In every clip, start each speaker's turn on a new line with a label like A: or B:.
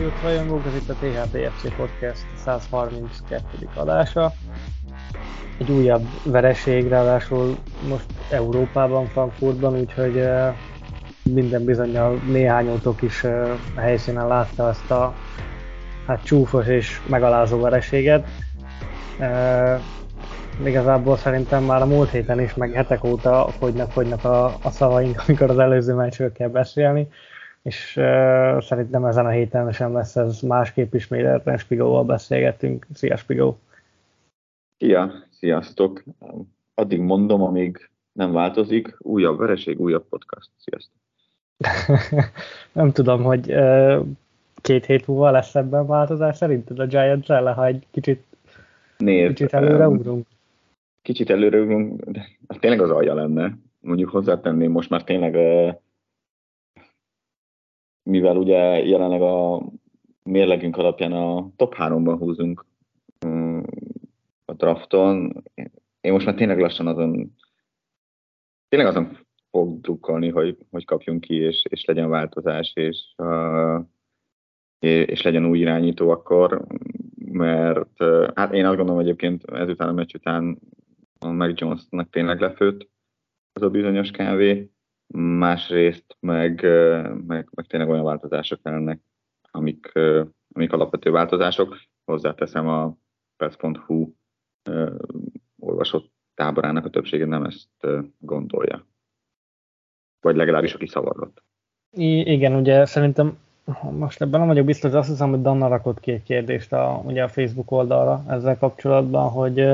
A: Patriot rajongók, ez itt a THPFC Podcast 132. adása. Egy újabb vereség, ráadásul most Európában, Frankfurtban, úgyhogy uh, minden bizonyal néhányotok is uh, a helyszínen látta ezt a hát csúfos és megalázó vereséget. Uh, igazából szerintem már a múlt héten is, meg hetek óta fogynak, fogynak a, a szavaink, amikor az előző meccsről kell beszélni és uh, szerintem ezen a héten sem lesz ez másképp is, miért Spigóval beszélgettünk. Szia Spigó!
B: Szia, sziasztok! Addig mondom, amíg nem változik, újabb vereség, újabb podcast. Sziasztok!
A: nem tudom, hogy uh, két hét múlva lesz ebben változás szerinted a giants le, ha egy kicsit, Nézd, kicsit előreugrunk?
B: Kicsit előreugrunk, de tényleg az alja lenne. Mondjuk hozzátenném, most már tényleg uh, mivel ugye jelenleg a mérlegünk alapján a top 3-ban húzunk mm, a drafton, én most már tényleg lassan azon tényleg azon fog drukkolni, hogy, hogy kapjunk ki, és, és legyen változás, és, és legyen új irányító akkor, mert hát én azt gondolom egyébként ezután a meccs után a Mac Jonesnak tényleg lefőtt az a bizonyos kávé, másrészt meg, meg, meg tényleg olyan változások kellene, amik, amik alapvető változások. Hozzáteszem a perc.hu olvasott táborának a többsége nem ezt gondolja. Vagy legalábbis aki szavarlott.
A: I- igen, ugye szerintem most ebben nem vagyok biztos, de azt hiszem, hogy Danna rakott ki egy kérdést a, ugye a Facebook oldalra ezzel kapcsolatban, hogy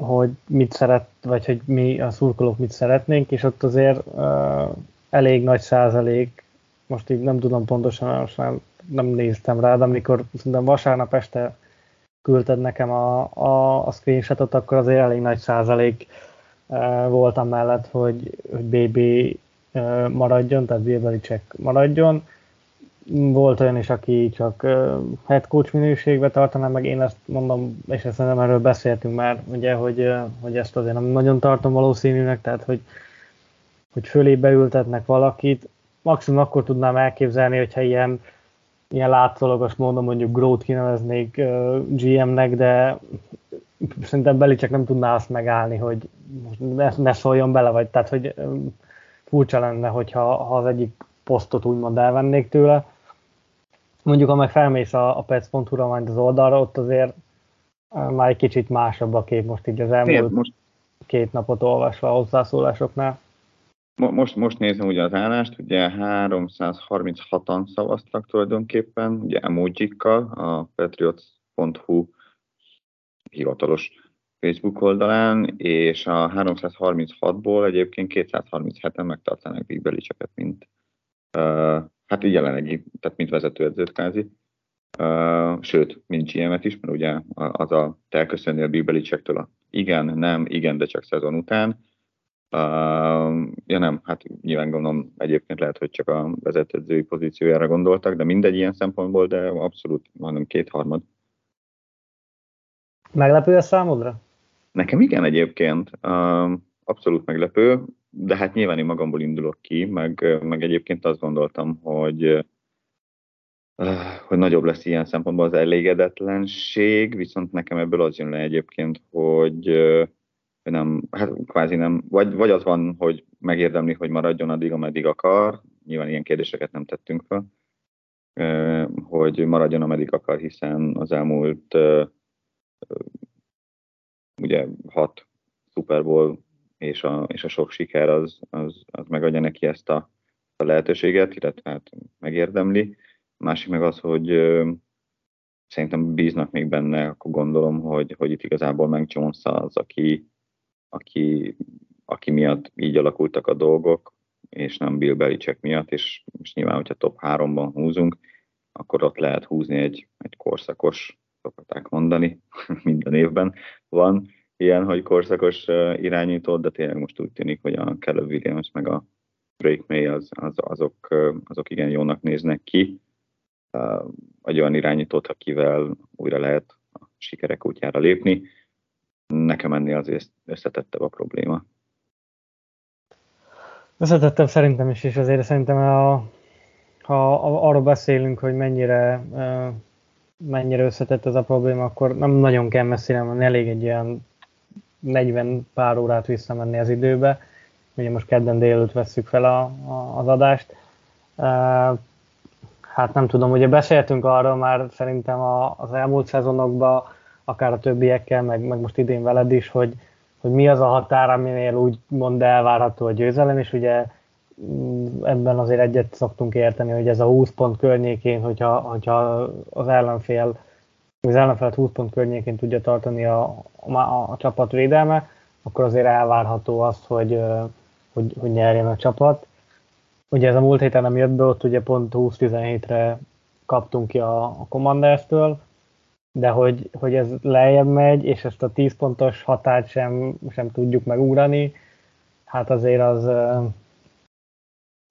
A: hogy mit szeret, vagy hogy mi a szurkolók mit szeretnénk, és ott azért uh, elég nagy százalék, most így nem tudom pontosan, most már nem néztem rá, de amikor szerintem vasárnap este küldted nekem a, a, a screenshotot, akkor azért elég nagy százalék uh, volt amellett, hogy, hogy BB uh, maradjon, tehát Bill maradjon volt olyan is, aki csak head coach minőségbe tartaná, meg én ezt mondom, és ezt nem erről beszéltünk már, ugye, hogy, hogy ezt azért nem nagyon tartom valószínűnek, tehát hogy, hogy fölé beültetnek valakit, maximum akkor tudnám elképzelni, hogyha ilyen, ilyen látszólagos módon mondjuk Grót kineveznék GM-nek, de szerintem Beli csak nem tudná azt megállni, hogy ne, ne szóljon bele, vagy tehát, hogy furcsa lenne, hogyha ha az egyik posztot úgymond elvennék tőle. Mondjuk, ha meg felmész a, a pets.hu-ra majd az oldalra, ott azért már egy kicsit másabb a kép most így az elmúlt most, két napot olvasva a hozzászólásoknál.
B: Most, most nézem ugye az állást, ugye 336-an szavaztak tulajdonképpen, ugye emojikkal a patriots.hu hivatalos Facebook oldalán, és a 336-ból egyébként 237-en megtartanak Big mint hát így jelenlegi, tehát mint vezetőedzőt kázi. Uh, sőt, mint GM-et is, mert ugye az a te elköszönni a Bill Belichicktől a igen, nem, igen, de csak szezon után. Uh, ja nem, hát nyilván gondolom egyébként lehet, hogy csak a vezetőedzői pozíciójára gondoltak, de mindegy ilyen szempontból, de abszolút mondom kétharmad.
A: Meglepő a számodra?
B: Nekem igen egyébként. Uh, abszolút meglepő de hát nyilván én magamból indulok ki, meg, meg egyébként azt gondoltam, hogy hogy nagyobb lesz ilyen szempontból az elégedetlenség, viszont nekem ebből az jön le egyébként, hogy nem, hát kvázi nem, vagy, vagy az van, hogy megérdemli, hogy maradjon addig, ameddig akar, nyilván ilyen kérdéseket nem tettünk fel, hogy maradjon, ameddig akar, hiszen az elmúlt ugye hat Super Bowl és a, és a sok siker az, az, az megadja neki ezt a, a lehetőséget, illetve hát megérdemli. Másik meg az, hogy ö, szerintem bíznak még benne, akkor gondolom, hogy, hogy itt igazából meg Jones az, aki, aki, aki miatt így alakultak a dolgok. és nem Bill Belichick miatt, és most nyilván, hogyha top 3-ban húzunk, akkor ott lehet húzni egy, egy korszakos, szokták mondani, minden évben van ilyen, hogy korszakos irányító, de tényleg most úgy tűnik, hogy a Caleb Williams meg a Drake May az, az, azok, azok igen jónak néznek ki. Egy olyan irányítót, akivel újra lehet a sikerek útjára lépni. Nekem ennél azért összetettebb a probléma.
A: Összetettem szerintem is, és azért szerintem a, ha arról beszélünk, hogy mennyire, mennyire összetett ez a probléma, akkor nem nagyon kell messzire menni, elég egy ilyen 40 pár órát visszamenni az időbe. Ugye most kedden délőtt vesszük fel a, a, az adást. Hát nem tudom, ugye beszéltünk arról már szerintem a, az elmúlt szezonokban, akár a többiekkel, meg, meg most idén veled is, hogy, hogy mi az a határ, aminél úgy mond elvárható a győzelem, és ugye mm, ebben azért egyet szoktunk érteni, hogy ez a 20 pont környékén, hogyha, hogyha az ellenfél az ellenfelet 20 pont környékén tudja tartani a, a, a csapat védelme, akkor azért elvárható azt, hogy, hogy, hogy nyerjen a csapat. Ugye ez a múlt héten nem jött be, ott ugye pont 20-17-re kaptunk ki a, a Commanders-től, de hogy, hogy ez lejjebb megy, és ezt a 10 pontos határt sem, sem tudjuk megugrani, hát azért az,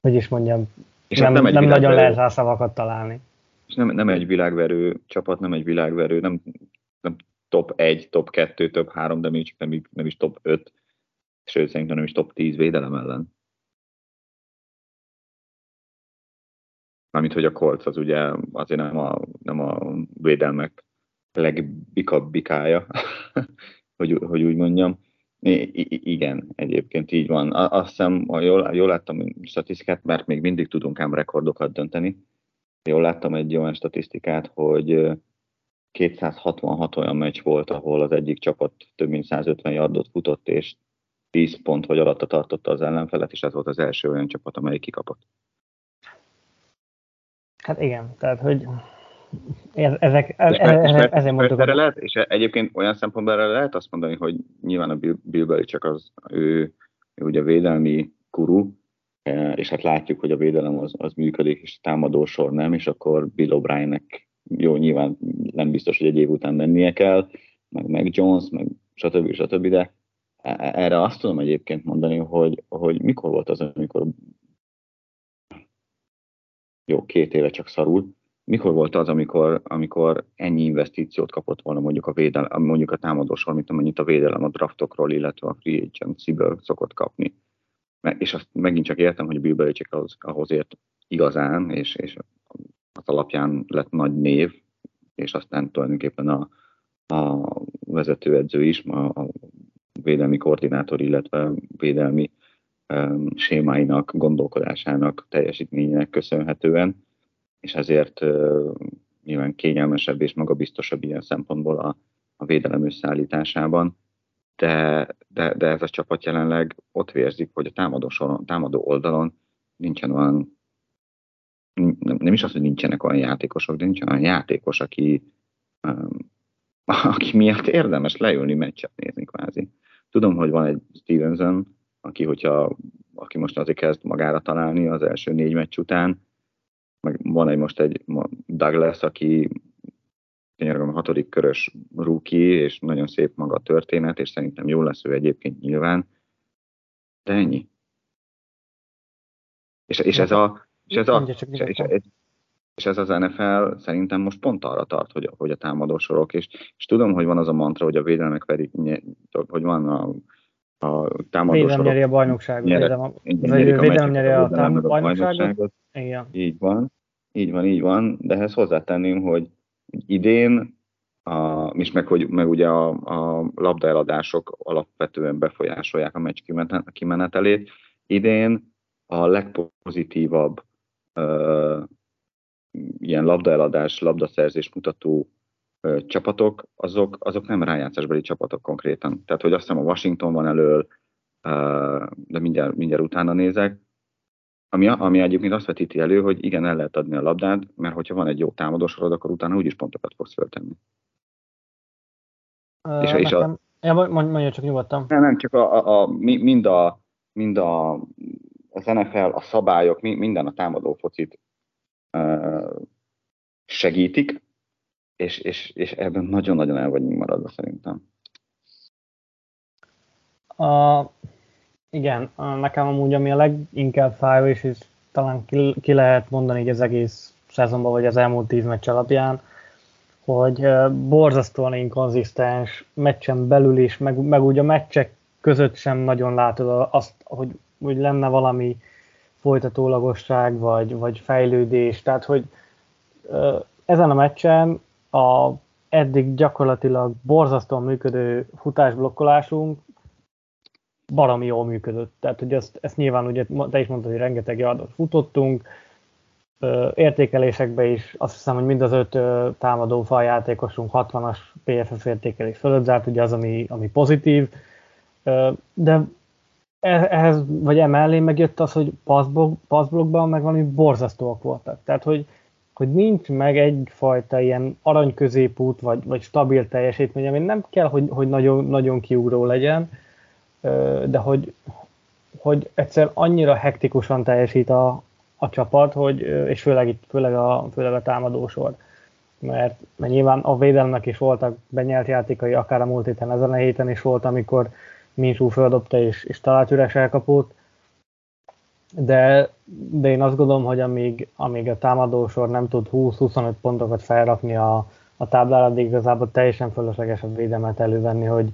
A: hogy is mondjam, és nem, nem, nem nagyon lehet rá szavakat találni.
B: És nem, nem egy világverő csapat, nem egy világverő, nem, nem top 1, top 2, top 3, de még csak nem, nem is top 5, sőt szerintem nem is top 10 védelem ellen. Mármint, hogy a Colts az ugye azért nem a, nem a védelmek legbikabbikája, hogy, hogy úgy mondjam. I- igen, egyébként így van. Azt hiszem, ha jól, jól láttam a statisztikát, mert még mindig tudunk ám rekordokat dönteni. Jól láttam egy olyan statisztikát, hogy 266 olyan meccs volt, ahol az egyik csapat több mint 150 yardot futott, és 10 pont vagy alatta tartotta az ellenfelet, és ez volt az első olyan csapat, amelyik kikapott.
A: Hát igen, tehát hogy ezek, ezek mondtuk.
B: Erre lehet, és egyébként olyan szempontból erre lehet azt mondani, hogy nyilván a Bill, Bill csak az, ő, ő ugye védelmi kuru, és hát látjuk, hogy a védelem az, az működik, és a támadó sor nem, és akkor Bill O'Briennek jó, nyilván nem biztos, hogy egy év után mennie kell, meg, meg Jones, meg stb. stb. De erre azt tudom egyébként mondani, hogy, hogy mikor volt az, amikor jó, két éve csak szarul, mikor volt az, amikor, amikor ennyi investíciót kapott volna mondjuk a, védelem, mondjuk a támadósor, mint amennyit a védelem a draftokról, illetve a free agency-ből szokott kapni. És azt megint csak értem, hogy Bill Belichick ahhoz, ahhoz ért igazán, és, és az alapján lett nagy név, és aztán tulajdonképpen a, a vezetőedző is, a, a védelmi koordinátor, illetve védelmi um, sémáinak, gondolkodásának, teljesítményének köszönhetően és ezért nyilván kényelmesebb és magabiztosabb ilyen szempontból a, a védelem összeállításában, de, de, de ez a csapat jelenleg ott vérzik, hogy a támadó, soron, támadó oldalon nincsen olyan, nem, is az, hogy nincsenek olyan játékosok, de nincsen olyan játékos, aki, um, aki miatt érdemes leülni meccset nézni kvázi. Tudom, hogy van egy Stevenson, aki, hogyha, aki most azért kezd magára találni az első négy meccs után, meg van egy most egy Douglas, aki a hatodik körös rookie, és nagyon szép maga a történet, és szerintem jó lesz ő egyébként nyilván, de ennyi. És, és ez a, és ez a, és, és, és ez az NFL szerintem most pont arra tart, hogy, hogy a támadó sorok, és, és tudom, hogy van az a mantra, hogy a védelmek pedig, hogy van a, a támadó
A: védelem nyeri a bajnokságot. Védelem, védelem nyeri a, a bajnokságot.
B: Igen. Így van, így van, így van, de ehhez hozzátenném, hogy idén, a, és meg, hogy, meg ugye a, a labdaeladások alapvetően befolyásolják a meccs kimenetelét, idén a legpozitívabb ö, ilyen labdaeladás, labdaszerzés mutató ö, csapatok, azok, azok nem rájátszásbeli csapatok konkrétan. Tehát, hogy azt hiszem a Washington van elől, ö, de mindjárt, mindjárt utána nézek, ami, ami egyébként azt vetíti elő, hogy igen, el lehet adni a labdát, mert hogyha van egy jó támadósorod, akkor utána úgyis pontokat fogsz föltenni.
A: Uh, és, és a, ja, mondja csak nyugodtan.
B: Nem, nem, csak a, a, a, mind, a, mind a, az NFL, a szabályok, minden a támadó focit segítik, és, és, és ebben nagyon-nagyon el vagyunk maradva szerintem.
A: A, igen, nekem amúgy ami a leginkább fájó, és, és talán ki, ki lehet mondani hogy az egész szezonban, vagy az elmúlt tíz meccs alapján, hogy borzasztóan inkonzisztens, meccsen belül is, meg, meg úgy a meccsek között sem nagyon látod azt, hogy, hogy lenne valami folytatólagosság, vagy, vagy fejlődés. Tehát, hogy ezen a meccsen a eddig gyakorlatilag borzasztóan működő futásblokkolásunk baromi jól működött. Tehát, hogy ezt, ezt nyilván ugye te is mondtad, hogy rengeteg yardot futottunk, értékelésekben is azt hiszem, hogy mind az öt támadó faljátékosunk 60-as PFF értékelés fölött zárt, ugye az, ami, ami pozitív, de e, ehhez, vagy emellé megjött az, hogy passzblokkban meg valami borzasztóak voltak. Tehát, hogy, hogy nincs meg egyfajta ilyen arany középút, vagy, vagy stabil teljesítmény, ami nem kell, hogy, hogy nagyon, nagyon kiugró legyen, de hogy, hogy egyszer annyira hektikusan teljesít a, a csapat, hogy, és főleg, itt, főleg, a, főleg a támadósor. Mert, mert nyilván a védelmek is voltak benyelt játékai, akár a múlt héten, ezen a héten is volt, amikor Minsú földobta és, és talált üres elkapót, de, de én azt gondolom, hogy amíg, amíg a támadósor nem tud 20-25 pontokat felrakni a, a táblára, addig igazából teljesen fölösleges a védelmet elővenni, hogy,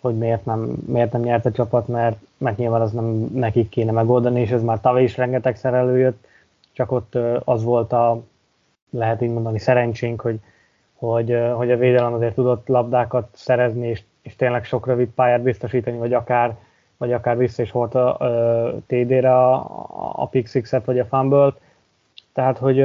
A: hogy miért nem, miért nem nyert a csapat, mert, mert nyilván az nem nekik kéne megoldani, és ez már tavaly is rengeteg előjött, csak ott az volt a, lehet így mondani, szerencsénk, hogy, hogy, hogy a védelem azért tudott labdákat szerezni, és, és tényleg sok rövid pályát biztosítani, vagy akár, vagy akár vissza is volt a, a TD-re a, a pick vagy a fumble Tehát, hogy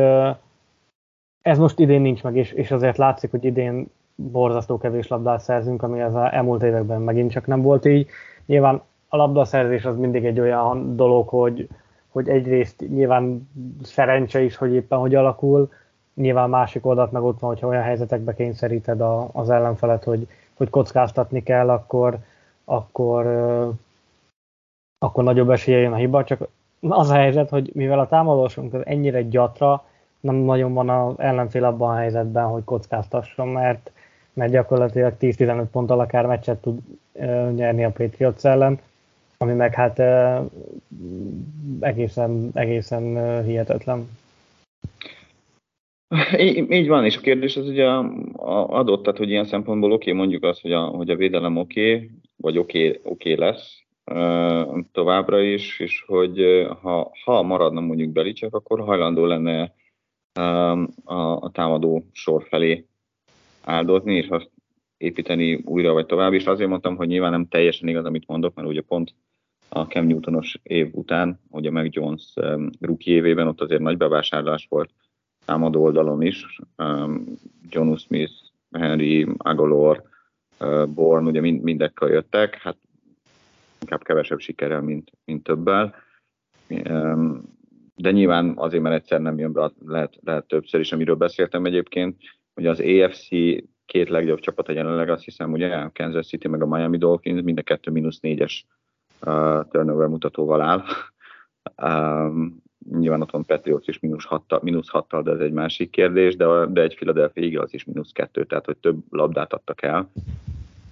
A: ez most idén nincs meg, és, és azért látszik, hogy idén borzasztó kevés labdát szerzünk, ami az elmúlt években megint csak nem volt így. Nyilván a labdaszerzés az mindig egy olyan dolog, hogy, hogy egyrészt nyilván szerencse is, hogy éppen hogy alakul, nyilván másik oldalt meg ott van, hogyha olyan helyzetekbe kényszeríted a, az ellenfelet, hogy, hogy kockáztatni kell, akkor, akkor, akkor nagyobb esélye jön a hiba, csak az a helyzet, hogy mivel a támadósunk az ennyire gyatra, nem nagyon van az ellenfél abban a helyzetben, hogy kockáztasson, mert, mert gyakorlatilag 10-15 ponttal akár meccset tud nyerni a Patriots ellen, ami meg hát egészen, egészen hihetetlen.
B: Így, így van, és a kérdés az ugye adott, tehát hogy ilyen szempontból oké, okay, mondjuk azt, hogy a, hogy a védelem oké, okay, vagy oké, okay, okay lesz továbbra is, és hogy ha, ha maradna mondjuk Belicek, akkor hajlandó lenne a, a támadó sor felé áldozni, és azt építeni újra vagy tovább, és azért mondtam, hogy nyilván nem teljesen igaz, amit mondok, mert ugye pont a Cam Newtonos év után, a Mac Jones um, rookie évében ott azért nagy bevásárlás volt támadó oldalon is. Um, John Smith, Henry, Agolor, uh, Born, ugye mind, mindekkel jöttek, hát inkább kevesebb sikerrel, mint, mint többel. Um, de nyilván azért, mert egyszer nem jön be, lehet, lehet többször is, amiről beszéltem egyébként, hogy az AFC két legjobb csapat jelenleg, azt hiszem, ugye a Kansas City meg a Miami Dolphins mind a kettő mínusz négyes uh, turnover mutatóval áll. Um, nyilván ott van Patriots is mínusz hattal, mínusz hattal, de ez egy másik kérdés, de, de egy Philadelphia Eagles is mínusz kettő, tehát hogy több labdát adtak el,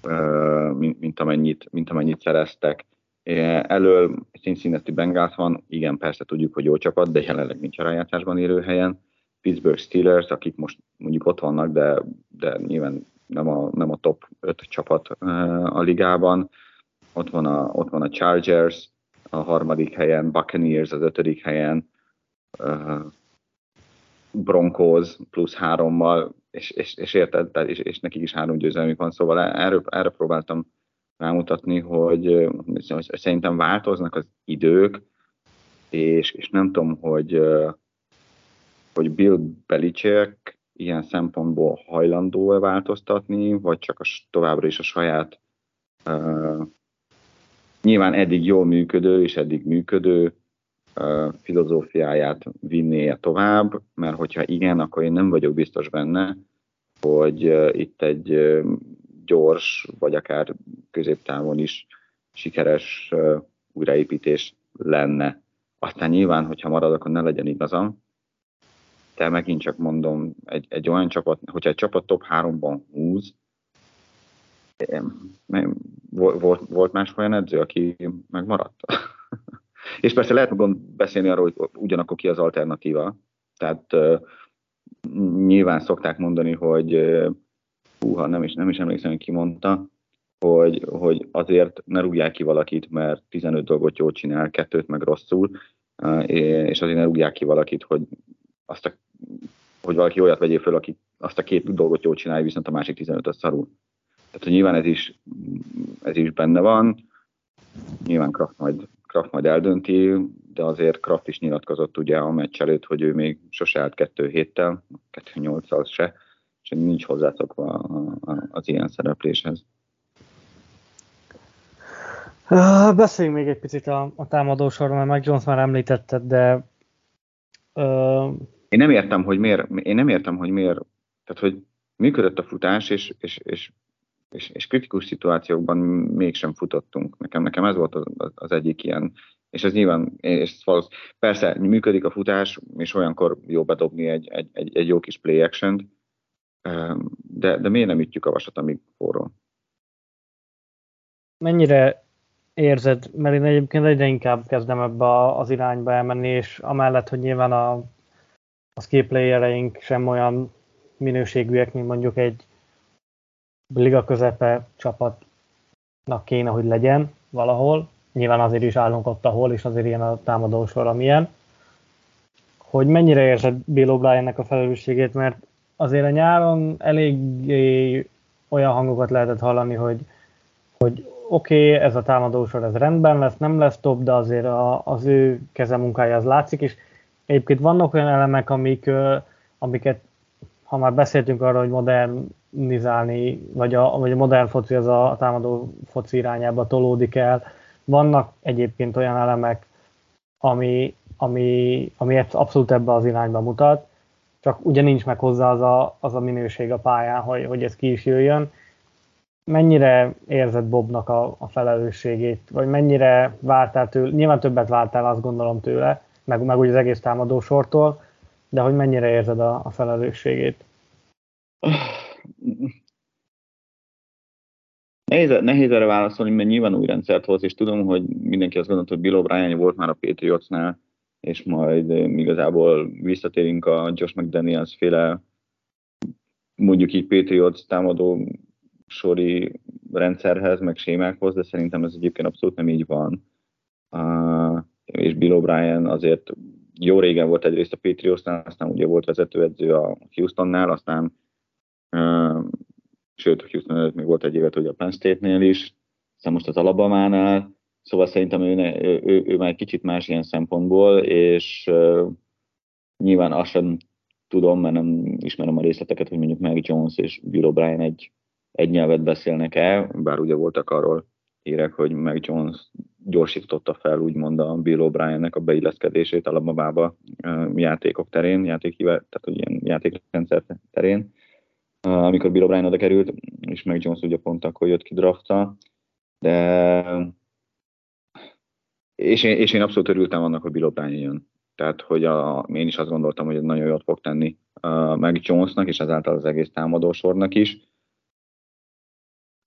B: uh, mint, mint, amennyit, mint amennyit szereztek. Elől Cincinnati Bengals van, igen, persze tudjuk, hogy jó csapat, de jelenleg nincs a rájátszásban élő helyen. Pittsburgh Steelers, akik most mondjuk ott vannak, de, de nyilván nem a, nem a top 5 csapat a ligában. Ott van a, ott van a Chargers a harmadik helyen, Buccaneers az ötödik helyen, Broncos plusz hárommal, és, és, és érted, és, és nekik is három győzelmük van, szóval erre, erre próbáltam rámutatni, hogy, hogy szerintem változnak az idők, és, és nem tudom, hogy, hogy Bill Belichick ilyen szempontból hajlandó-e változtatni, vagy csak a, továbbra is a saját uh, nyilván eddig jól működő és eddig működő uh, filozófiáját vinné tovább, mert hogyha igen, akkor én nem vagyok biztos benne, hogy uh, itt egy uh, gyors, vagy akár középtávon is sikeres újraépítés lenne aztán nyilván, hogyha marad, akkor ne legyen igazam, de megint csak mondom, egy, egy olyan csapat, hogyha egy csapat top 3-ban húz, volt, volt más olyan edző, aki megmaradt. és persze lehet beszélni arról, hogy ugyanakkor ki az alternatíva. Tehát uh, nyilván szokták mondani, hogy uh, húha, nem is, nem is emlékszem, hogy ki mondta, hogy, hogy azért ne rúgják ki valakit, mert 15 dolgot jól csinál, kettőt meg rosszul, uh, és azért ne rúgják ki valakit, hogy azt a, hogy valaki olyat vegyél föl, aki azt a két dolgot jól csinálja, viszont a másik 15-öt szarul. Tehát, hogy nyilván ez is, ez is benne van, nyilván Kraft majd, Kraft majd eldönti, de azért Kraft is nyilatkozott ugye a meccs előtt, hogy ő még sose állt kettő héttel, kettő nyolccal se, és nincs hozzászokva az ilyen szerepléshez.
A: Beszéljünk még egy picit a, a támadósorról, mert Mike Jones már említetted, de
B: uh... én nem értem, hogy miért, én nem értem, hogy miért, tehát hogy működött a futás, és, és, és és, és kritikus szituációkban mégsem futottunk. Nekem, nekem ez volt az, az egyik ilyen, és ez nyilván, és persze működik a futás, és olyankor jó bedobni egy, egy, egy, egy jó kis play action de, de miért nem ütjük a vasat, amíg forró?
A: Mennyire érzed, mert én egyébként egyre inkább kezdem ebbe az irányba elmenni, és amellett, hogy nyilván a, a skill playereink sem olyan minőségűek, mint mondjuk egy liga közepe csapatnak kéne, hogy legyen valahol. Nyilván azért is állunk ott, ahol, és azért ilyen a támadó amilyen. Hogy mennyire érzed Bill O'Briennek a felelősségét, mert azért a nyáron elég olyan hangokat lehetett hallani, hogy, hogy oké, okay, ez a támadósor, ez rendben lesz, nem lesz top, de azért a, az ő kezemunkája az látszik, és egyébként vannak olyan elemek, amik, amiket, ha már beszéltünk arról, hogy modern modernizálni, vagy a, vagy a modern foci az a támadó foci irányába tolódik el. Vannak egyébként olyan elemek, ami, ami, ami abszolút ebbe az irányba mutat, csak ugye nincs meg hozzá az a, az a minőség a pályán, hogy, hogy ez ki is jöjjön. Mennyire érzed Bobnak a, a felelősségét, vagy mennyire vártál tőle, nyilván többet vártál azt gondolom tőle, meg, meg úgy az egész támadósortól, de hogy mennyire érzed a, a felelősségét?
B: Nehéz, nehéz erre válaszolni, mert nyilván új rendszert hoz, és tudom, hogy mindenki azt gondolta, hogy Bill O'Brien volt már a Patriotsnál, és majd igazából visszatérünk a Josh McDaniels féle mondjuk így Patriots támadó sori rendszerhez, meg sémákhoz, de szerintem ez egyébként abszolút nem így van. Uh, és Bill O'Brien azért jó régen volt egyrészt a Patriotsnál, aztán ugye volt vezetőedző a Houstonnál, aztán sőt, Houston előtt még volt egy évet hogy a Penn State-nél is, aztán most az Alabama-nál, szóval szerintem ő, ő, ő, ő már kicsit más ilyen szempontból, és uh, nyilván azt sem tudom, mert nem ismerem a részleteket, hogy mondjuk Meg Jones és Bill O'Brien egy, egy nyelvet beszélnek el, bár ugye voltak arról hírek, hogy Meg Jones gyorsította fel úgymond a Bill O'Briennek a beilleszkedését Alabama-ba uh, játékok terén, játék, tehát hogy ilyen játékrendszer terén. Amikor Bill O'Brien oda került, és meg Jones ugye pont akkor jött ki drafta, de és én, és én abszolút örültem annak, hogy O'Brien jön. Tehát, hogy a, én is azt gondoltam, hogy ez nagyon jót fog tenni uh, meg Jonesnak, és ezáltal az egész támadósornak is.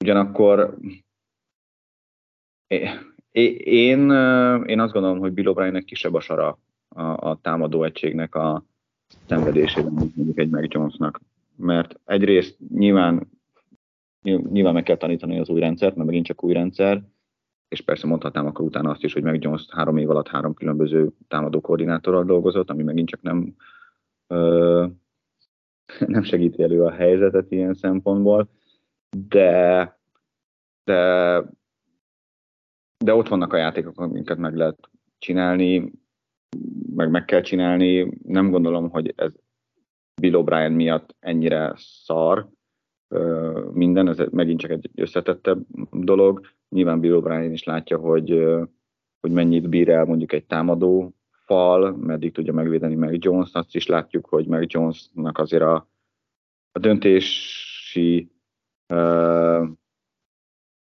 B: Ugyanakkor én, én azt gondolom, hogy Bill O'Briennek kisebb a sara a, a támadó egységnek a szenvedésében, mint mondjuk egy meg Jonesnak mert egyrészt nyilván, nyilván meg kell tanítani az új rendszert, mert megint csak új rendszer, és persze mondhatnám akkor utána azt is, hogy meg Jones három év alatt három különböző támadó koordinátorral dolgozott, ami megint csak nem, ö, nem segíti elő a helyzetet ilyen szempontból, de, de, de ott vannak a játékok, amiket meg lehet csinálni, meg meg kell csinálni. Nem gondolom, hogy ez Bill O'Brien miatt ennyire szar minden, ez megint csak egy összetettebb dolog. Nyilván Bill O'Brien is látja, hogy, hogy mennyit bír el mondjuk egy támadó fal, meddig tudja megvédeni meg Jones, azt is látjuk, hogy meg Jonesnak azért a, a döntési uh,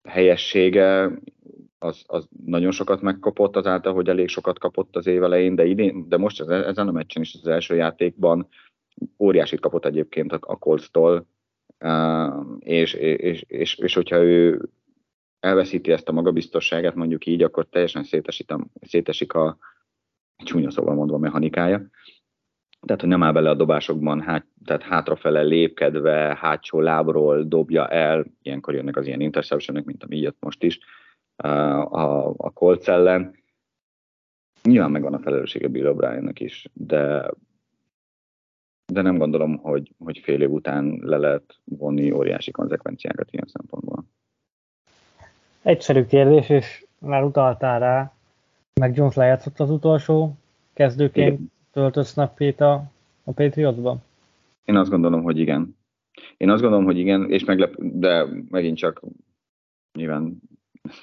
B: helyessége az, az nagyon sokat megkapott azáltal, hogy elég sokat kapott az év elején, de, idén, de most ezen a meccsen is az első játékban óriásit kapott egyébként a Colts-tól, és, és, és, és, hogyha ő elveszíti ezt a magabiztosságát, mondjuk így, akkor teljesen szétesik a csúnya szóval mondva mechanikája. Tehát, hogy nem áll bele a dobásokban, hát, tehát hátrafele lépkedve, hátsó lábról dobja el, ilyenkor jönnek az ilyen interceptionek, mint ami jött most is a, a Colts ellen. Nyilván megvan a felelőssége Bill obrien is, de de nem gondolom, hogy, hogy fél év után le lehet vonni óriási konzekvenciákat ilyen szempontból.
A: Egyszerű kérdés, és már utaltál rá, meg Jones lejátszott az utolsó kezdőként igen. töltött snappét a, a Patriotsban?
B: Én azt gondolom, hogy igen. Én azt gondolom, hogy igen, és meglep, de megint csak nyilván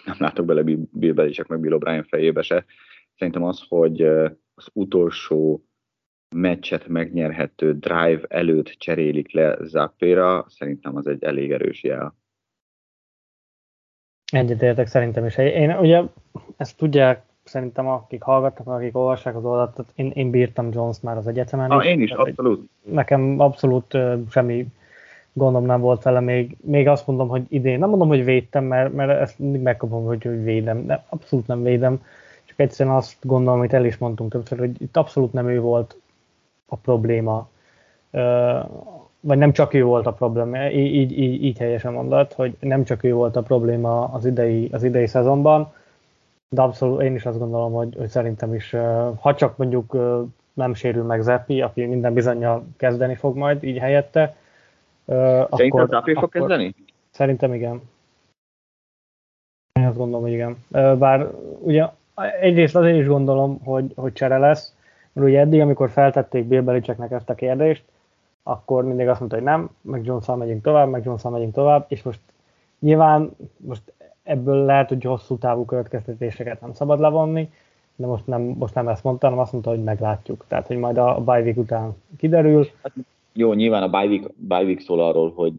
B: nem látok bele Bill csak meg Bill O'Brien fejébe se. Szerintem az, hogy az utolsó meccset megnyerhető drive előtt cserélik le Zappéra, szerintem az egy elég erős jel.
A: Egyetértek szerintem is. Én ugye ezt tudják szerintem akik hallgatnak, akik olvassák az oldalt, én, én bírtam Jones már az egyetemen.
B: Ah, én is, abszolút.
A: Nekem abszolút uh, semmi gondom nem volt vele, még, még azt mondom, hogy idén, nem mondom, hogy védtem, mert, mert ezt mindig megkapom, hogy, hogy védem, de abszolút nem védem, csak egyszerűen azt gondolom, hogy el is mondtunk többször, hogy itt abszolút nem ő volt a probléma, vagy nem csak ő volt a probléma, így, így, így helyesen mondat, hogy nem csak ő volt a probléma az idei, az idei szezonban, de abszolút én is azt gondolom, hogy, hogy szerintem is, ha csak mondjuk nem sérül meg Zeppi, aki minden bizonyal kezdeni fog majd így helyette,
B: Szerintem Zeppi fog kezdeni?
A: Szerintem igen. Én azt gondolom, hogy igen. Bár ugye egyrészt azért is gondolom, hogy, hogy csere lesz, mert ugye eddig, amikor feltették Bill Belichicknek ezt a kérdést, akkor mindig azt mondta, hogy nem, meg jones megyünk tovább, meg jones megyünk tovább, és most nyilván most ebből lehet, hogy hosszú távú következtetéseket nem szabad levonni, de most nem, most nem ezt mondta, hanem azt mondta, hogy meglátjuk. Tehát, hogy majd a bye után kiderül. Hát,
B: jó, nyilván a bye week, bye week szól arról, hogy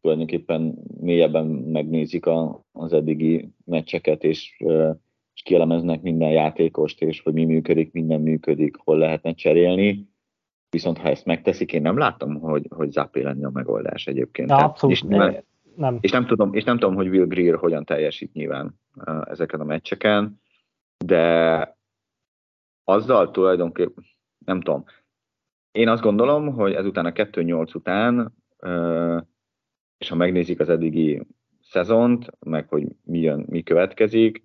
B: tulajdonképpen mélyebben megnézik a, az eddigi meccseket, és kielemeznek minden játékost, és hogy mi működik, minden működik, hol lehetne cserélni. Viszont ha ezt megteszik, én nem látom, hogy, hogy Zappé lenne a megoldás egyébként.
A: Na, abszolút.
B: És, nem, nem. És, nem tudom, és nem tudom, hogy Will Greer hogyan teljesít nyilván uh, ezeken a meccseken, de azzal tulajdonképpen, nem tudom, én azt gondolom, hogy ezután a 2-8 után, uh, és ha megnézik az eddigi szezont, meg hogy mi jön, mi következik,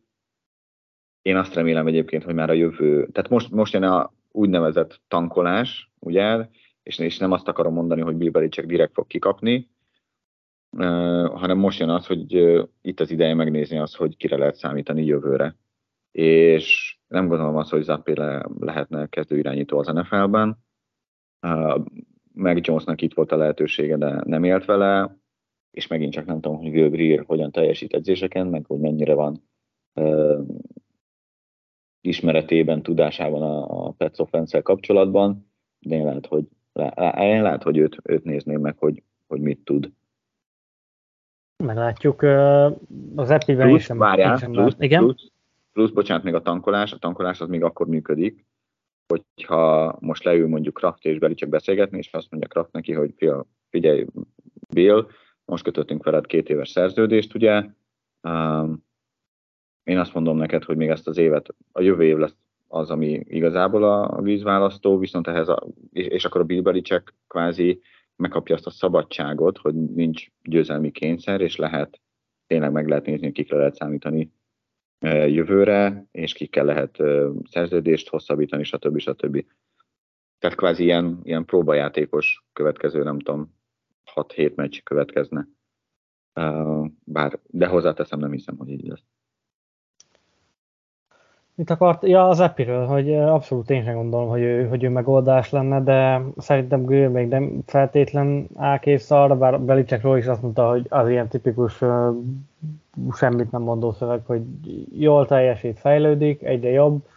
B: én azt remélem egyébként, hogy már a jövő, tehát most, most jön a úgynevezett tankolás, ugye, és, és nem azt akarom mondani, hogy Bill Belichick direkt fog kikapni, hanem most jön az, hogy itt az ideje megnézni azt, hogy kire lehet számítani jövőre. És nem gondolom azt, hogy Zappé le, lehetne kezdő irányító az NFL-ben. Meg Jonesnak itt volt a lehetősége, de nem élt vele, és megint csak nem tudom, hogy Will Greer hogyan teljesít edzéseken, meg hogy mennyire van ismeretében, tudásában a, a Pets offense kapcsolatban, de én lehet, hogy, én lehet, hogy őt, őt nézném meg, hogy, hogy mit tud.
A: Meglátjuk. Az epivel
B: is sem várjál, plusz, Igen? Plusz, plusz, bocsánat, még a tankolás, a tankolás az még akkor működik, hogyha most leül mondjuk Kraft és Beli csak beszélgetni, és azt mondja Kraft neki, hogy figyelj, Bill, most kötöttünk veled két éves szerződést, ugye, um, én azt mondom neked, hogy még ezt az évet, a jövő év lesz az, ami igazából a, vízválasztó, viszont ehhez, a, és, és akkor a Bill Belichick kvázi megkapja azt a szabadságot, hogy nincs győzelmi kényszer, és lehet, tényleg meg lehet nézni, kikre lehet számítani jövőre, és kikkel lehet szerződést hosszabbítani, stb. stb. Tehát kvázi ilyen, ilyen próbajátékos következő, nem tudom, 6-7 meccs következne. Bár, de hozzáteszem, nem hiszem, hogy így lesz.
A: Mit akart? Ja, az Epiről, hogy abszolút én sem gondolom, hogy ő, hogy ő megoldás lenne, de szerintem Greer még nem feltétlen állkész arra, bár Belicsekről is azt mondta, hogy az ilyen tipikus uh, semmit nem mondó szöveg, hogy jól teljesít, fejlődik, egyre jobb.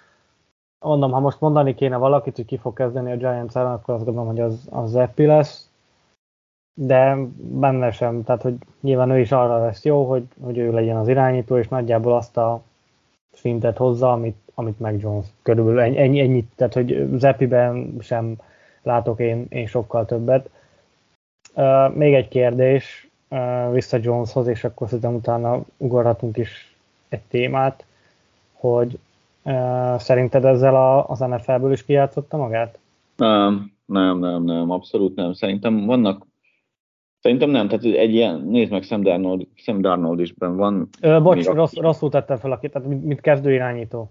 A: Mondom, ha most mondani kéne valakit, hogy ki fog kezdeni a Giants ellen, akkor azt gondolom, hogy az, az Epi lesz. de benne sem, tehát hogy nyilván ő is arra lesz jó, hogy, hogy ő legyen az irányító, és nagyjából azt a szintet hozza, amit, amit meg Jones. Körülbelül ennyi, ennyit, tehát hogy Zepiben sem látok én, én sokkal többet. Uh, még egy kérdés uh, vissza Joneshoz, és akkor szerintem utána ugorhatunk is egy témát, hogy uh, szerinted ezzel a, az NFL-ből is kijátszotta magát?
B: Nem, nem, nem, nem, abszolút nem. Szerintem vannak Szerintem nem, tehát egy ilyen, nézd meg Sam Darnold, Sam Darnold is ben van.
A: Ö, bocs, rossz, a... rosszul tettem fel a tehát mint, mint kezdő irányító.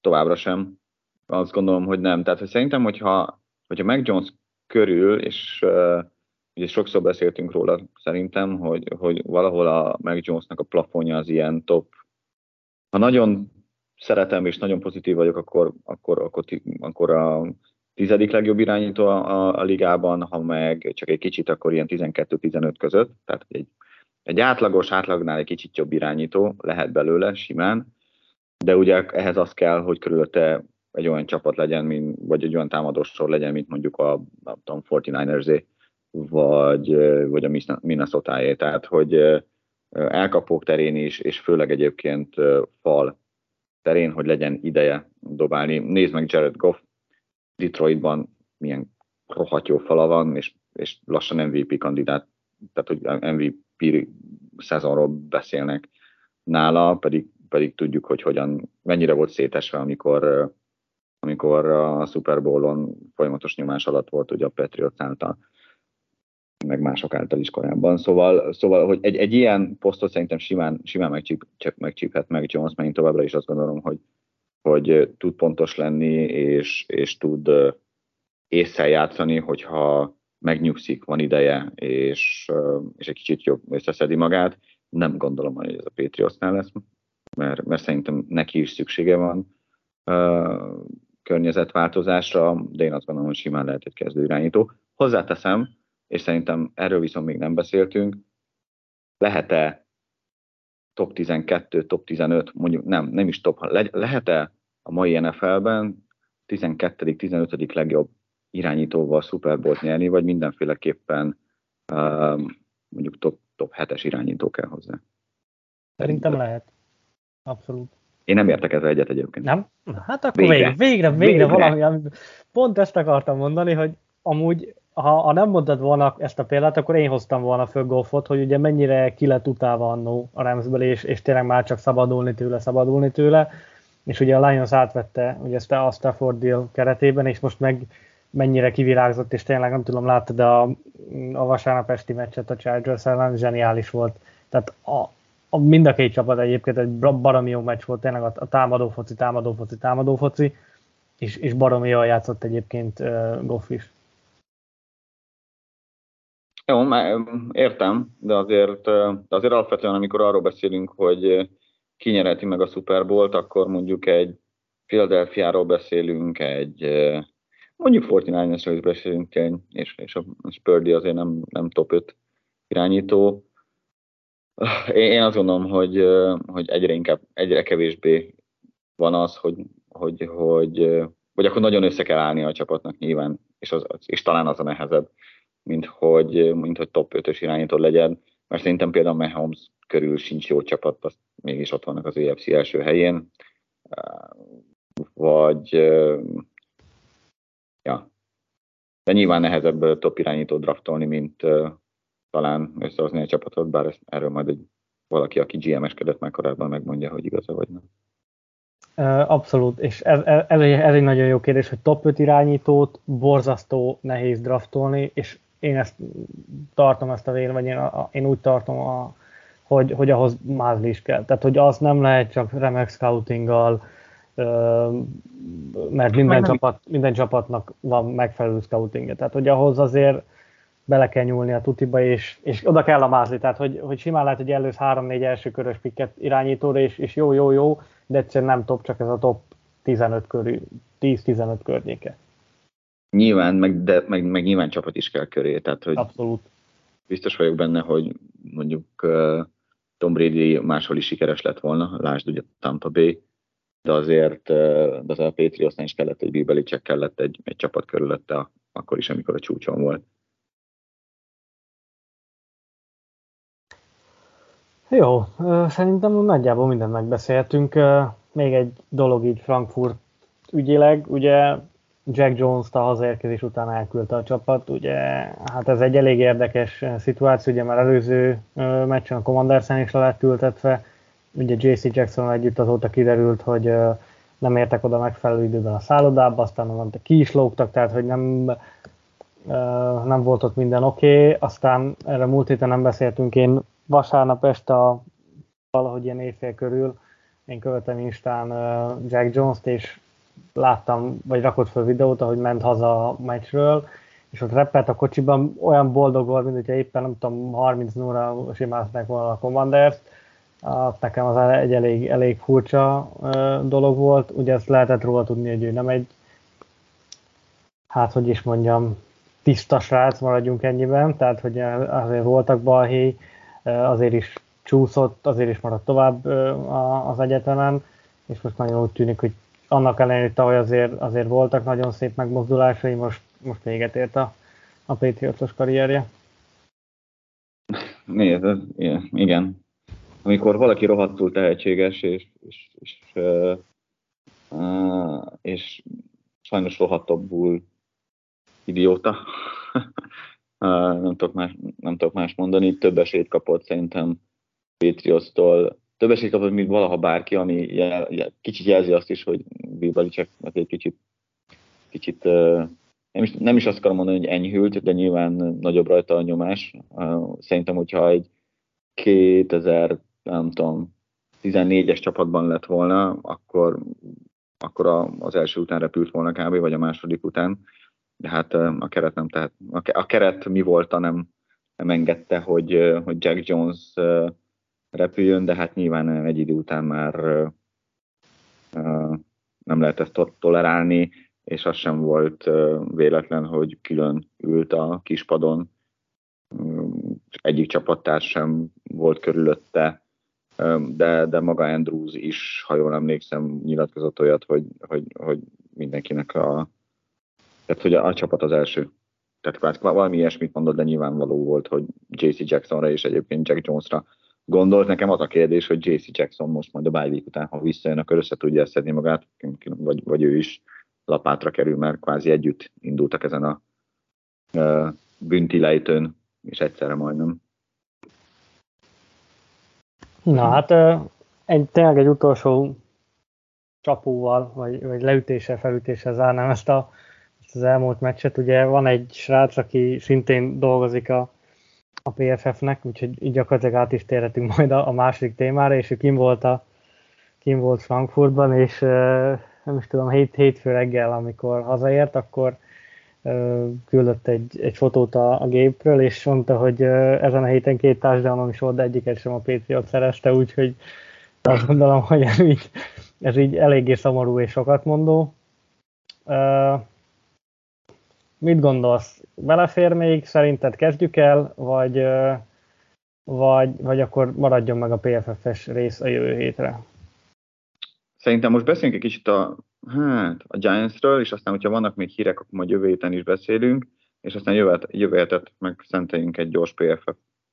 B: Továbbra sem. Azt gondolom, hogy nem. Tehát hogy szerintem, hogyha, hogyha Mac Jones körül, és uh, ugye sokszor beszéltünk róla szerintem, hogy, hogy valahol a Mac Jonesnak a plafonja az ilyen top. Ha nagyon szeretem és nagyon pozitív vagyok, akkor, akkor, akkor, akkor a tizedik legjobb irányító a, a, a ligában, ha meg csak egy kicsit, akkor ilyen 12-15 között, tehát egy, egy átlagos, átlagnál egy kicsit jobb irányító lehet belőle simán, de ugye ehhez az kell, hogy körülötte egy olyan csapat legyen, mint, vagy egy olyan támadósor legyen, mint mondjuk a, a tudom, 49ers vagy, vagy a minnesota -é. Tehát, hogy elkapók terén is, és főleg egyébként fal terén, hogy legyen ideje dobálni. Nézd meg Jared Goff, Detroitban milyen rohadt jó fala van, és, és lassan MVP kandidát, tehát hogy MVP szezonról beszélnek nála, pedig, pedig tudjuk, hogy hogyan, mennyire volt szétesve, amikor, amikor a Super Bowl-on folyamatos nyomás alatt volt ugye a Patriots által, meg mások által is korábban. Szóval, szóval hogy egy, egy ilyen posztot szerintem simán, simán megcsíp, megcsíphet meg Jones, mert én továbbra is azt gondolom, hogy, hogy tud pontos lenni, és, és tud észre játszani, hogyha megnyugszik, van ideje, és, és egy kicsit jobb összeszedi magát. Nem gondolom, hogy ez a Patriotsnál lesz, mert, mert szerintem neki is szüksége van környezetváltozásra, de én azt gondolom, hogy simán lehet egy kezdő irányító. Hozzáteszem, és szerintem erről viszont még nem beszéltünk, lehet-e top 12, top 15, mondjuk nem, nem is top, le, lehet-e a mai NFL-ben 12., 15. legjobb irányítóval Super Bowl nyerni, vagy mindenféleképpen uh, mondjuk top, top 7-es irányító kell hozzá?
A: Szerintem lehet. Abszolút.
B: Én nem értek ezzel egyet egyébként.
A: Nem? Hát akkor végre, végre, végre, végre, végre. valami, pont ezt akartam mondani, hogy amúgy ha, ha nem mondtad volna ezt a példát, akkor én hoztam volna föl golfot, hogy ugye mennyire ki lett utálva annó a Ramsből, és, és tényleg már csak szabadulni tőle, szabadulni tőle, és ugye a Lions átvette ugye ezt a Stafford deal keretében, és most meg mennyire kivirágzott, és tényleg nem tudom, láttad a, a vasárnap esti meccset a Chargers ellen, zseniális volt. Tehát a, a, mind a két csapat egyébként egy baromi jó meccs volt, tényleg a, a támadó foci, támadó foci, támadó foci, és, és baromi jól játszott egyébként uh, Goff is.
B: Jó, értem, de azért, de azért alapvetően, amikor arról beszélünk, hogy kinyereti meg a Super Bowl-t, akkor mondjuk egy Philadelphia-ról beszélünk, egy mondjuk 49 is beszélünk, és, és a Spurdy azért nem, nem top 5 irányító. Én azt gondolom, hogy, hogy egyre inkább, egyre kevésbé van az, hogy, hogy, hogy, hogy akkor nagyon össze kell állni a csapatnak nyilván, és, az, és talán az a nehezebb, mint hogy, mint hogy top 5-ös irányító legyen, mert szerintem például Mahomes körül sincs jó csapat, azt mégis ott vannak az EFC első helyén, vagy ja, de nyilván nehezebb top irányító draftolni, mint talán összehozni egy csapatot, bár ezt, erről majd egy, valaki, aki GM-eskedett már korábban megmondja, hogy igaza vagy nem.
A: Abszolút, és ez, ez, ez, egy, ez egy nagyon jó kérdés, hogy top 5 irányítót borzasztó nehéz draftolni, és én ezt tartom ezt a véleményt, én, én úgy tartom, a, hogy, hogy ahhoz mázli is kell. Tehát, hogy az nem lehet csak remek scoutinggal, mert minden, csapat, minden csapatnak van megfelelő scoutingja. Tehát, hogy ahhoz azért bele kell nyúlni a tutiba, és, és oda kell a mázli. Tehát, hogy, hogy simán lehet, hogy elősz 3-4 első körös pikket irányítóra, és, és jó, jó, jó, de egyszerűen nem top, csak ez a top 15 körül, 10-15 környéke.
B: Nyilván, meg, de, meg, meg nyilván csapat is kell köré. Tehát, hogy
A: Abszolút.
B: Biztos vagyok benne, hogy mondjuk uh, Tom Brady máshol is sikeres lett volna, lásd ugye Tampa Bay, de azért, de az a Patriotsnál is kellett egy Bibeli kellett egy, egy csapat körülötte, akkor is, amikor a csúcson volt.
A: Jó, szerintem nagyjából mindent megbeszéltünk. Még egy dolog így Frankfurt ügyileg, ugye Jack Jones-t a hazaérkezés után elküldte a csapat, ugye hát ez egy elég érdekes szituáció, ugye már előző meccsen a Commandersen is le lett ültetve, ugye JC Jackson együtt azóta kiderült, hogy nem értek oda megfelelő időben a szállodába, aztán mondta, ki is lógtak, tehát hogy nem, nem volt ott minden oké, okay. aztán erre múlt héten nem beszéltünk, én vasárnap este a, valahogy ilyen éjfél körül én követem Instán Jack Jones-t, és láttam, vagy rakott fel videót, ahogy ment haza a meccsről, és ott repelt a kocsiban, olyan boldog volt, mint hogyha éppen, nem tudom, 30 óra simázták volna a Commanders-t. Nekem az egy elég, elég furcsa dolog volt. Ugye ezt lehetett róla tudni, hogy ő nem egy, hát hogy is mondjam, tiszta srác, maradjunk ennyiben, tehát hogy azért voltak balhé, azért is csúszott, azért is maradt tovább az egyetemen, és most nagyon úgy tűnik, hogy annak ellenére, tavaly azért, azért voltak nagyon szép megmozdulásai, most, most véget ért a, a Patriotos karrierje.
B: Nézd, igen. Amikor valaki rohadtul tehetséges, és, és, és, és, és sajnos rohadtabbul idióta, nem tudok, más, nem tudok más mondani, több esélyt kapott szerintem Patriots-tól több esélyt kapott, mint valaha bárki, ami jel, jel, kicsit jelzi azt is, hogy Bill Belichick egy kicsit, kicsit nem is, nem is azt akarom mondani, hogy enyhült, de nyilván nagyobb rajta a nyomás. Szerintem, hogyha egy 2000, nem tudom, 14-es csapatban lett volna, akkor, akkor az első után repült volna kb. vagy a második után. De hát a keret nem, tehát a keret mi volt, nem, nem engedte, hogy, hogy Jack Jones repüljön, de hát nyilván egy idő után már nem lehet ezt tolerálni, és az sem volt véletlen, hogy külön ült a kispadon, egyik csapattárs sem volt körülötte, de, de maga Andrews is, ha jól emlékszem, nyilatkozott olyat, hogy, hogy, hogy mindenkinek a, tehát hogy a, a csapat az első. Tehát valami ilyesmit mondott, de nyilvánvaló volt, hogy JC Jacksonra és egyébként Jack Jonesra gondolt. Nekem az a kérdés, hogy JC Jackson most majd a bye után, ha visszajön, akkor össze tudja szedni magát, vagy, vagy ő is lapátra kerül, mert kvázi együtt indultak ezen a uh, bünti lejtőn, és egyszerre majdnem.
A: Na hát egy, tényleg egy utolsó csapóval, vagy, vagy leütéssel, felütéssel zárnám ezt, a, ezt az elmúlt meccset. Ugye van egy srác, aki szintén dolgozik a a PFF-nek, úgyhogy így gyakorlatilag át is térhetünk majd a, a második témára, és ő kim volt, a, kim volt Frankfurtban, és nem is tudom, hét, hétfő reggel, amikor hazaért, akkor küldött egy, egy fotót a, a gépről, és mondta, hogy ezen a héten két társadalom is volt, de egyiket sem a Patriot szerezte, úgyhogy azt gondolom, hogy ez így, ez így eléggé szomorú és sokat mondó. Mit gondolsz? Belefér még? Szerinted kezdjük el, vagy, vagy, vagy akkor maradjon meg a PFF-es rész a jövő hétre?
B: Szerintem most beszéljünk egy kicsit a, hát, a Giants-ről, és aztán, hogyha vannak még hírek, akkor majd jövő héten is beszélünk, és aztán jövő, jövő hetet meg szenteljünk egy gyors PFF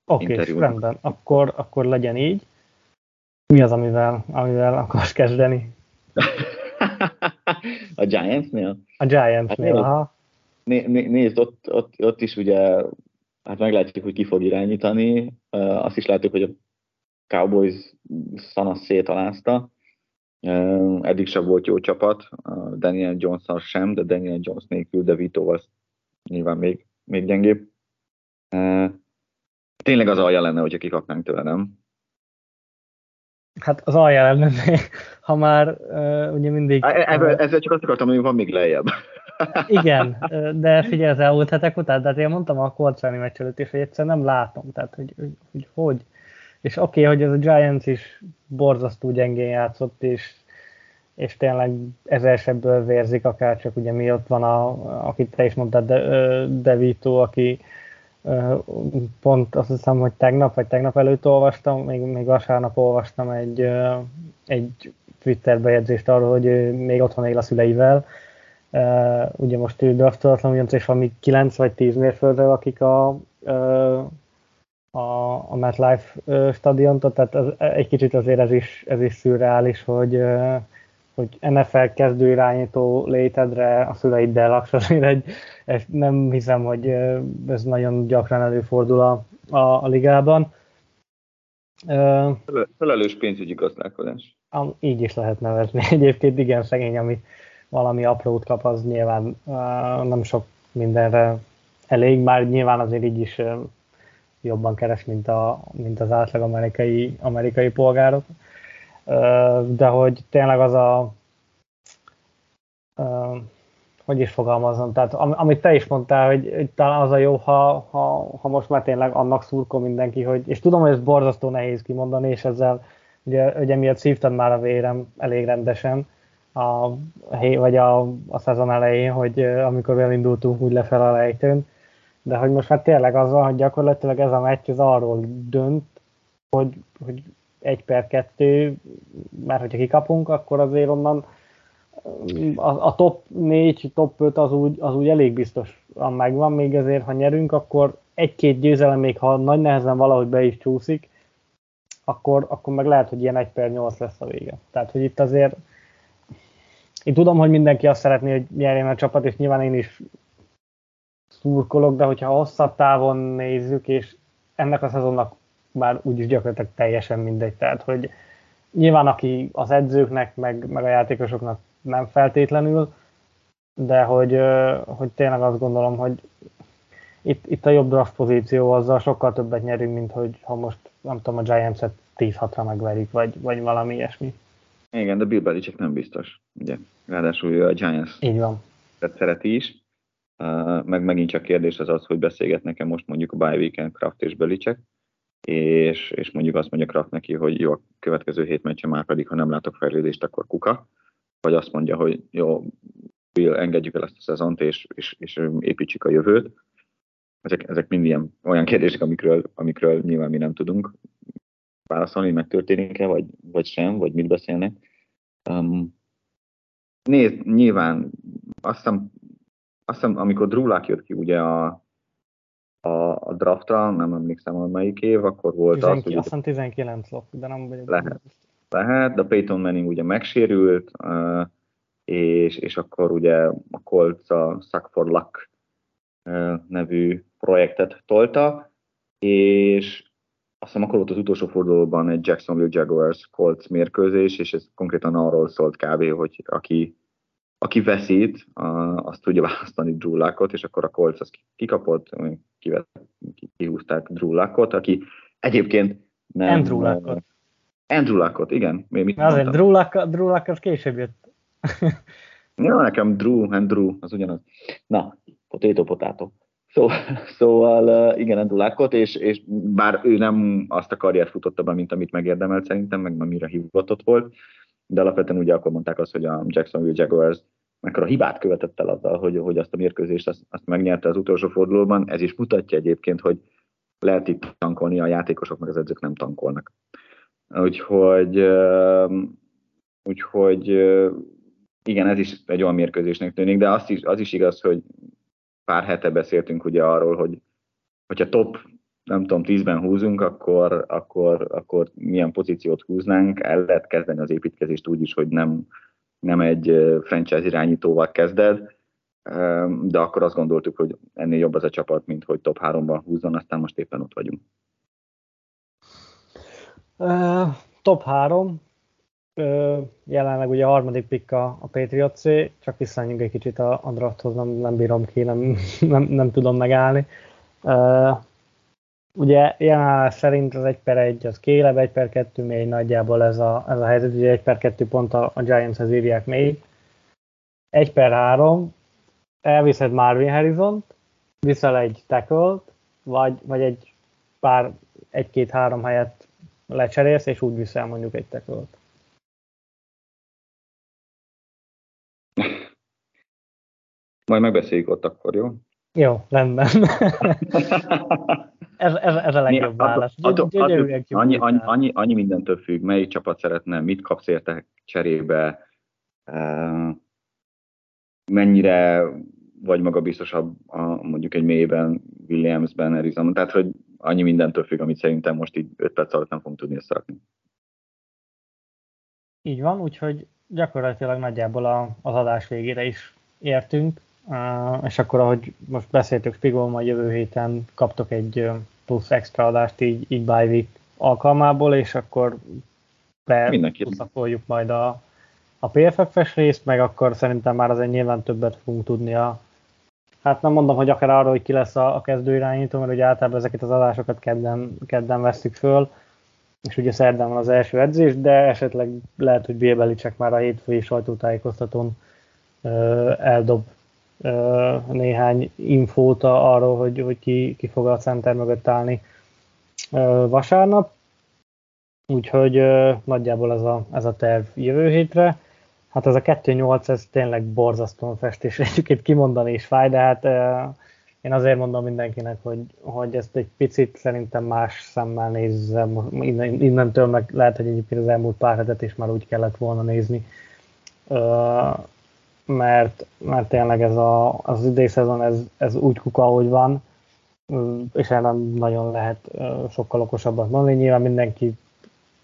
A: Oké, okay, rendben. Akkor, akkor legyen így. Mi az, amivel, amivel akarsz kezdeni?
B: a Giants-nél?
A: A Giants-nél, hát, aha
B: né, né, nézd, ott, ott, ott is ugye, hát meglátjuk, hogy ki fog irányítani. Azt is látjuk, hogy a Cowboys szanasz szétalázta. Eddig sem volt jó csapat, Daniel jones sem, de Daniel Jones nélkül, de Vito az nyilván még, még gyengébb. Tényleg az alja lenne, hogyha kikapnánk tőle, nem?
A: Hát az alja lenne, ha már ugye mindig...
B: Ebből, ezzel csak azt akartam, hogy van még lejjebb.
A: Igen, de figyelj az elmúlt hetek után, tehát én mondtam a Korcsáni meccs előtt is, hogy egyszerűen nem látom, tehát hogy hogy, hogy, hogy. És oké, okay, hogy ez a Giants is borzasztó gyengén játszott, és, és tényleg ezeresebből vérzik, akár csak ugye mi ott van, a, akit te is mondtad, De, De Vito, aki pont azt hiszem, hogy tegnap vagy tegnap előtt olvastam, még, még vasárnap olvastam egy, egy Twitter bejegyzést arról, hogy még otthon él a szüleivel, Uh, ugye most ő draftolatlan ugyanis és valami 9 vagy 10 mérföldre, akik a, uh, a, a MetLife uh, stadiont, tehát az, egy kicsit azért ez is, ez is szürreális, hogy, uh, hogy NFL kezdő irányító létedre a szüleiddel laksz, azért egy, ez nem hiszem, hogy ez nagyon gyakran előfordul a, a, a ligában.
B: Felelős pénzügyi gazdálkodás.
A: Így is lehet nevezni. Egyébként igen szegény, ami valami aprót kap, az nyilván nem sok mindenre elég, már nyilván azért így is jobban keres, mint, a, mint az átlag amerikai, amerikai polgárok. De hogy tényleg az a hogy is fogalmazom, tehát am, amit te is mondtál, hogy, hogy talán az a jó, ha, ha, ha most már tényleg annak szurkol mindenki, hogy, és tudom, hogy ez borzasztó nehéz kimondani, és ezzel ugye, ugye miatt szívtad már a vérem elég rendesen, a, vagy a, a szezon elején, hogy amikor elindultunk úgy lefel a lejtőn, de hogy most már tényleg az van, hogy gyakorlatilag ez a meccs az arról dönt, hogy, hogy egy per kettő, mert hogyha kikapunk, akkor azért onnan a, a top 4, top 5 az úgy, az úgy elég biztosan megvan, még azért, ha nyerünk, akkor egy-két győzelem, még ha nagy nehezen valahogy be is csúszik, akkor, akkor meg lehet, hogy ilyen 1 per 8 lesz a vége. Tehát, hogy itt azért én tudom, hogy mindenki azt szeretné, hogy nyerjen a csapat, és nyilván én is szurkolok, de hogyha hosszabb távon nézzük, és ennek a szezonnak már úgyis gyakorlatilag teljesen mindegy. Tehát, hogy nyilván aki az edzőknek, meg, meg a játékosoknak nem feltétlenül, de hogy, hogy tényleg azt gondolom, hogy itt, itt a jobb draft pozíció azzal sokkal többet nyerünk, mint hogy ha most, nem tudom, a Giants-et 10-6-ra megverik, vagy, vagy valami ilyesmi.
B: Igen, de Bill Belichick nem biztos, ugye. Ráadásul a Giants
A: Így van.
B: szereti is. Uh, meg megint csak kérdés az az, hogy beszélgetnek-e most mondjuk a bye weekend Kraft és Belichick, és, és mondjuk azt mondja Kraft neki, hogy jó, a következő hét meccsen már pedig, ha nem látok fejlődést, akkor kuka vagy azt mondja, hogy jó, Bill, engedjük el ezt a szezont, és, és, és építsük a jövőt. Ezek, ezek mind ilyen olyan kérdések, amikről, amikről nyilván mi nem tudunk válaszolni, megtörténik-e, vagy, vagy sem, vagy mit beszélnek. Um, nézd, nyilván azt hiszem, azt hiszem, amikor Drulák jött ki ugye a, a, a draftra, nem emlékszem, hogy melyik év, akkor volt
A: 19, az, hogy... Azt hiszem 19 lop, de nem vagyok.
B: Lehet, lehet, de Peyton Manning ugye megsérült, és, és akkor ugye a Colts a Suck for Luck nevű projektet tolta, és azt hiszem akkor volt az utolsó fordulóban egy Jacksonville Jaguars Colts mérkőzés, és ez konkrétan arról szólt kb., hogy aki, aki veszít, azt tudja választani Drew Luckot, és akkor a Colts az kikapott, kihúzták Drew Luckot, aki egyébként
A: nem... Andrew Luckot.
B: Andrew Luckot, igen.
A: Mi, mit Azért Drew Luck, Drew Luck az később jött.
B: ja, nekem Drew, Andrew, az ugyanaz. Na, potato, potato. Szóval, szóval igen, Andrew Luckot, és, és bár ő nem azt a karriert futotta be, mint amit megérdemelt szerintem, meg mire hivatott volt, de alapvetően ugye akkor mondták azt, hogy a Jacksonville Jaguars mekkora hibát követett el azzal, hogy, hogy azt a mérkőzést azt, azt megnyerte az utolsó fordulóban. Ez is mutatja egyébként, hogy lehet itt tankolni, a játékosok meg az edzők nem tankolnak. Úgyhogy, úgyhogy igen, ez is egy olyan mérkőzésnek tűnik, de azt is, az is igaz, hogy pár hete beszéltünk ugye arról, hogy hogyha top, nem tudom, tízben húzunk, akkor, akkor, akkor milyen pozíciót húznánk, el lehet kezdeni az építkezést úgy is, hogy nem, nem egy franchise irányítóval kezded, de akkor azt gondoltuk, hogy ennél jobb az a csapat, mint hogy top 3-ban húzzon, aztán most éppen ott vagyunk.
A: Top 3. Jelenleg ugye a harmadik pick a, a Patriot C, csak visszanyunk egy kicsit a, a drafthoz, nem, nem bírom ki, nem, nem, nem tudom megállni. Ugye jelenleg szerint az 1 per 1 az kélebb, 1 per 2 még nagyjából ez a, ez a helyzet, ugye 1 per 2 pont a, a Giants-hez írják még. 1 per 3 elviszed Marvin Harrison-t, viszel egy tackle vagy, vagy egy pár, egy-két-három helyet lecserélsz, és úgy viszel mondjuk egy tekölt.
B: Majd megbeszéljük ott akkor, jó?
A: Jó, rendben. ez, ez, ez a legjobb válasz.
B: annyi, annyi, annyi, annyi mindentől függ, melyik csapat szeretne, mit kapsz érte cserébe. mennyire vagy magabiztosabb a, mondjuk egy mélyben, Williamsben, Arizona, tehát hogy annyi mindentől függ, amit szerintem most így 5 perc alatt nem fogunk tudni összerakni.
A: Így van, úgyhogy gyakorlatilag nagyjából a, az adás végére is értünk, és akkor ahogy most beszéltük Spigol, majd jövő héten kaptok egy plusz extra adást így, így by week alkalmából, és akkor beszakoljuk majd a, a PFF-es részt, meg akkor szerintem már azért nyilván többet fogunk tudni a Hát nem mondom, hogy akár arról, hogy ki lesz a, a kezdőirányító, mert ugye általában ezeket az adásokat kedden, kedden veszük föl, és ugye szerdán van az első edzés, de esetleg lehet, hogy csak már a hétfői sajtótájékoztatón ö, eldob néhány infót arról, hogy, hogy ki, ki fog a center mögött állni vasárnap. Úgyhogy nagyjából ez a, ez a terv jövő hétre. Hát ez a 2-8, ez tényleg borzasztóan festés, egyébként kimondani is fáj, de hát én azért mondom mindenkinek, hogy, hogy ezt egy picit szerintem más szemmel nézzem, innen, innentől meg lehet, hogy egyébként az elmúlt pár hetet is már úgy kellett volna nézni, mert, mert tényleg ez a, az idei szezon ez, ez úgy kuka, ahogy van, és nem nagyon lehet sokkal okosabbat mondani. Nyilván mindenki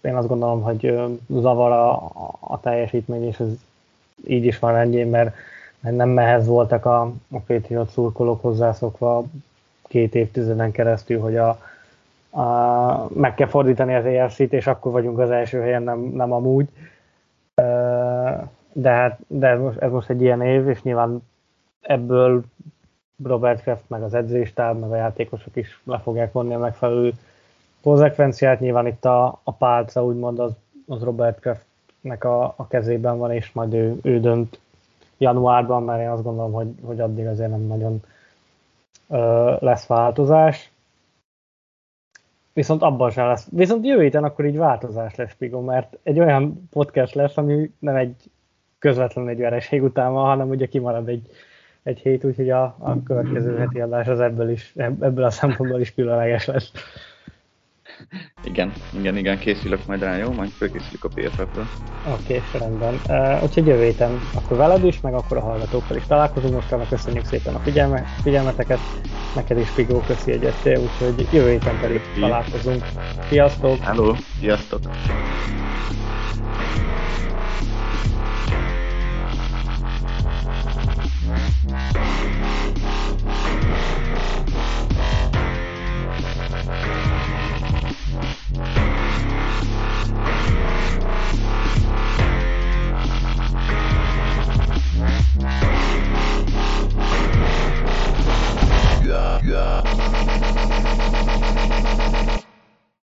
A: én azt gondolom, hogy zavar a, a teljesítmény, és ez így is van ennyi, mert, mert nem mehez voltak a, a Patriot szurkolók hozzászokva két évtizeden keresztül, hogy a, a, meg kell fordítani az ERC-t, és akkor vagyunk az első helyen, nem, nem amúgy. De hát de most, ez most egy ilyen év, és nyilván ebből Robert Kraft, meg az edzéstáb, meg a játékosok is le fogják vonni a megfelelő konzekvenciát, nyilván itt a, a pálca úgymond az, az Robert Kraftnek a, a kezében van, és majd ő, ő dönt januárban, mert én azt gondolom, hogy, hogy addig azért nem nagyon ö, lesz változás. Viszont abban sem lesz. Viszont jövő héten akkor így változás lesz, Pigo, mert egy olyan podcast lesz, ami nem egy közvetlen egy vereség után van, hanem ugye kimarad egy, egy hét, úgyhogy a, a következő heti adás az ebből is, ebből a szempontból is különleges lesz.
B: Igen, igen, igen, készülök majd rá, jó? Majd fölkészülök a PFF-ről.
A: Oké, okay, rendben. Uh, úgyhogy jövő héten akkor veled is, meg akkor a hallgatókkal is találkozunk. Mostanra köszönjük szépen a figyelme, figyelmeteket. Neked is Pigó, köszi, hogy jöttél, úgyhogy jövő héten pedig találkozunk. Sziasztok!
B: Hello, sziasztok! Yeah.